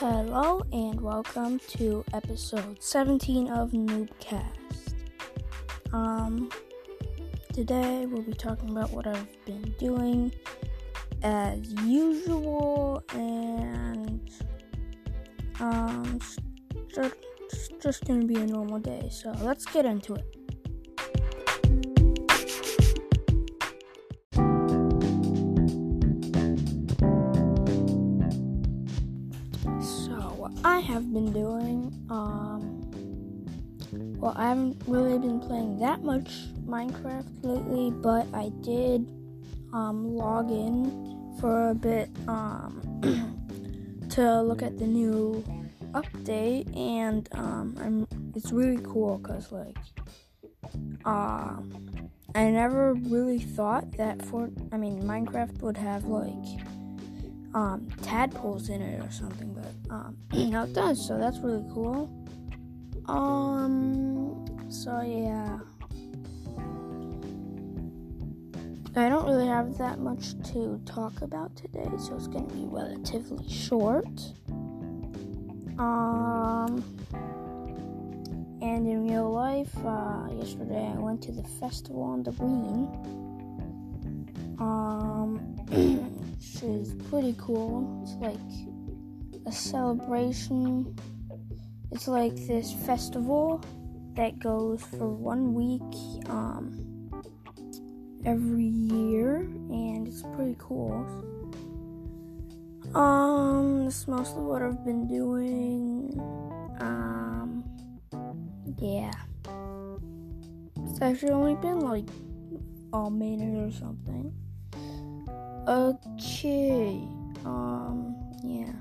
Hello and welcome to episode 17 of Noobcast. Um, today we'll be talking about what I've been doing as usual and um, just, just gonna be a normal day. So let's get into it. I have been doing, um, well, I haven't really been playing that much Minecraft lately, but I did um, log in for a bit um, to look at the new update, and um, I'm it's really cool because like um, I never really thought that for I mean Minecraft would have like um, tadpoles in it or something, but um, no, it does. So that's really cool. Um, so yeah, I don't really have that much to talk about today, so it's gonna be relatively short. Um, and in real life, uh, yesterday I went to the festival on the green. Um, is pretty cool. It's like a celebration. It's like this festival that goes for one week um, every year, and it's pretty cool. Um, that's mostly what I've been doing. Um, yeah. It's actually only been like a minute or something. Okay. Um, yeah.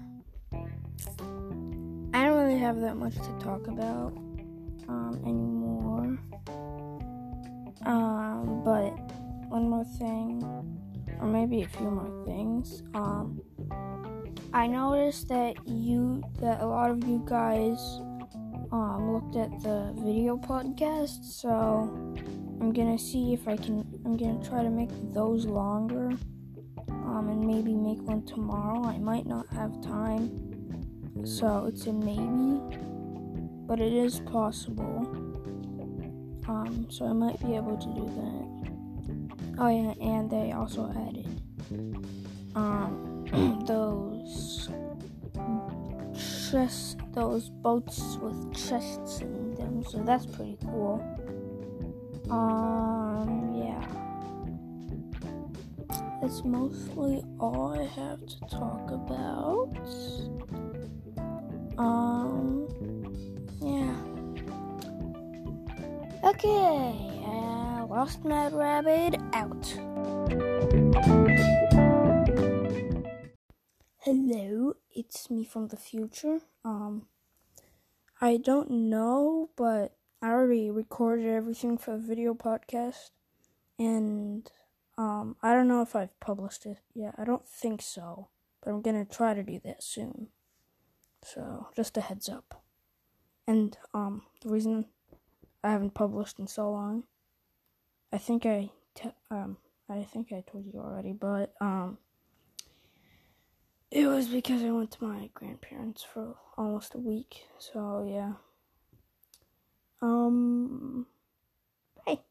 I don't really have that much to talk about um, anymore. Um, but one more thing, or maybe a few more things. Um, I noticed that you, that a lot of you guys, um, looked at the video podcast, so I'm gonna see if I can. I'm gonna try to make those longer um, and maybe make one tomorrow. I might not have time, so it's a maybe, but it is possible. Um, so I might be able to do that. Oh yeah, and they also added um those chests, those boats with chests in them. So that's pretty cool. Um, That's mostly all I have to talk about. Um, yeah. Okay, uh, Lost Mad Rabbit out. Hello, it's me from the future. Um, I don't know, but I already recorded everything for the video podcast, and um, I don't know if I've published it yet. I don't think so, but I'm gonna try to do that soon. So, just a heads up. And um, the reason I haven't published in so long, I think I te- um, I think I told you already, but um, it was because I went to my grandparents for almost a week. So yeah. Um. Hey.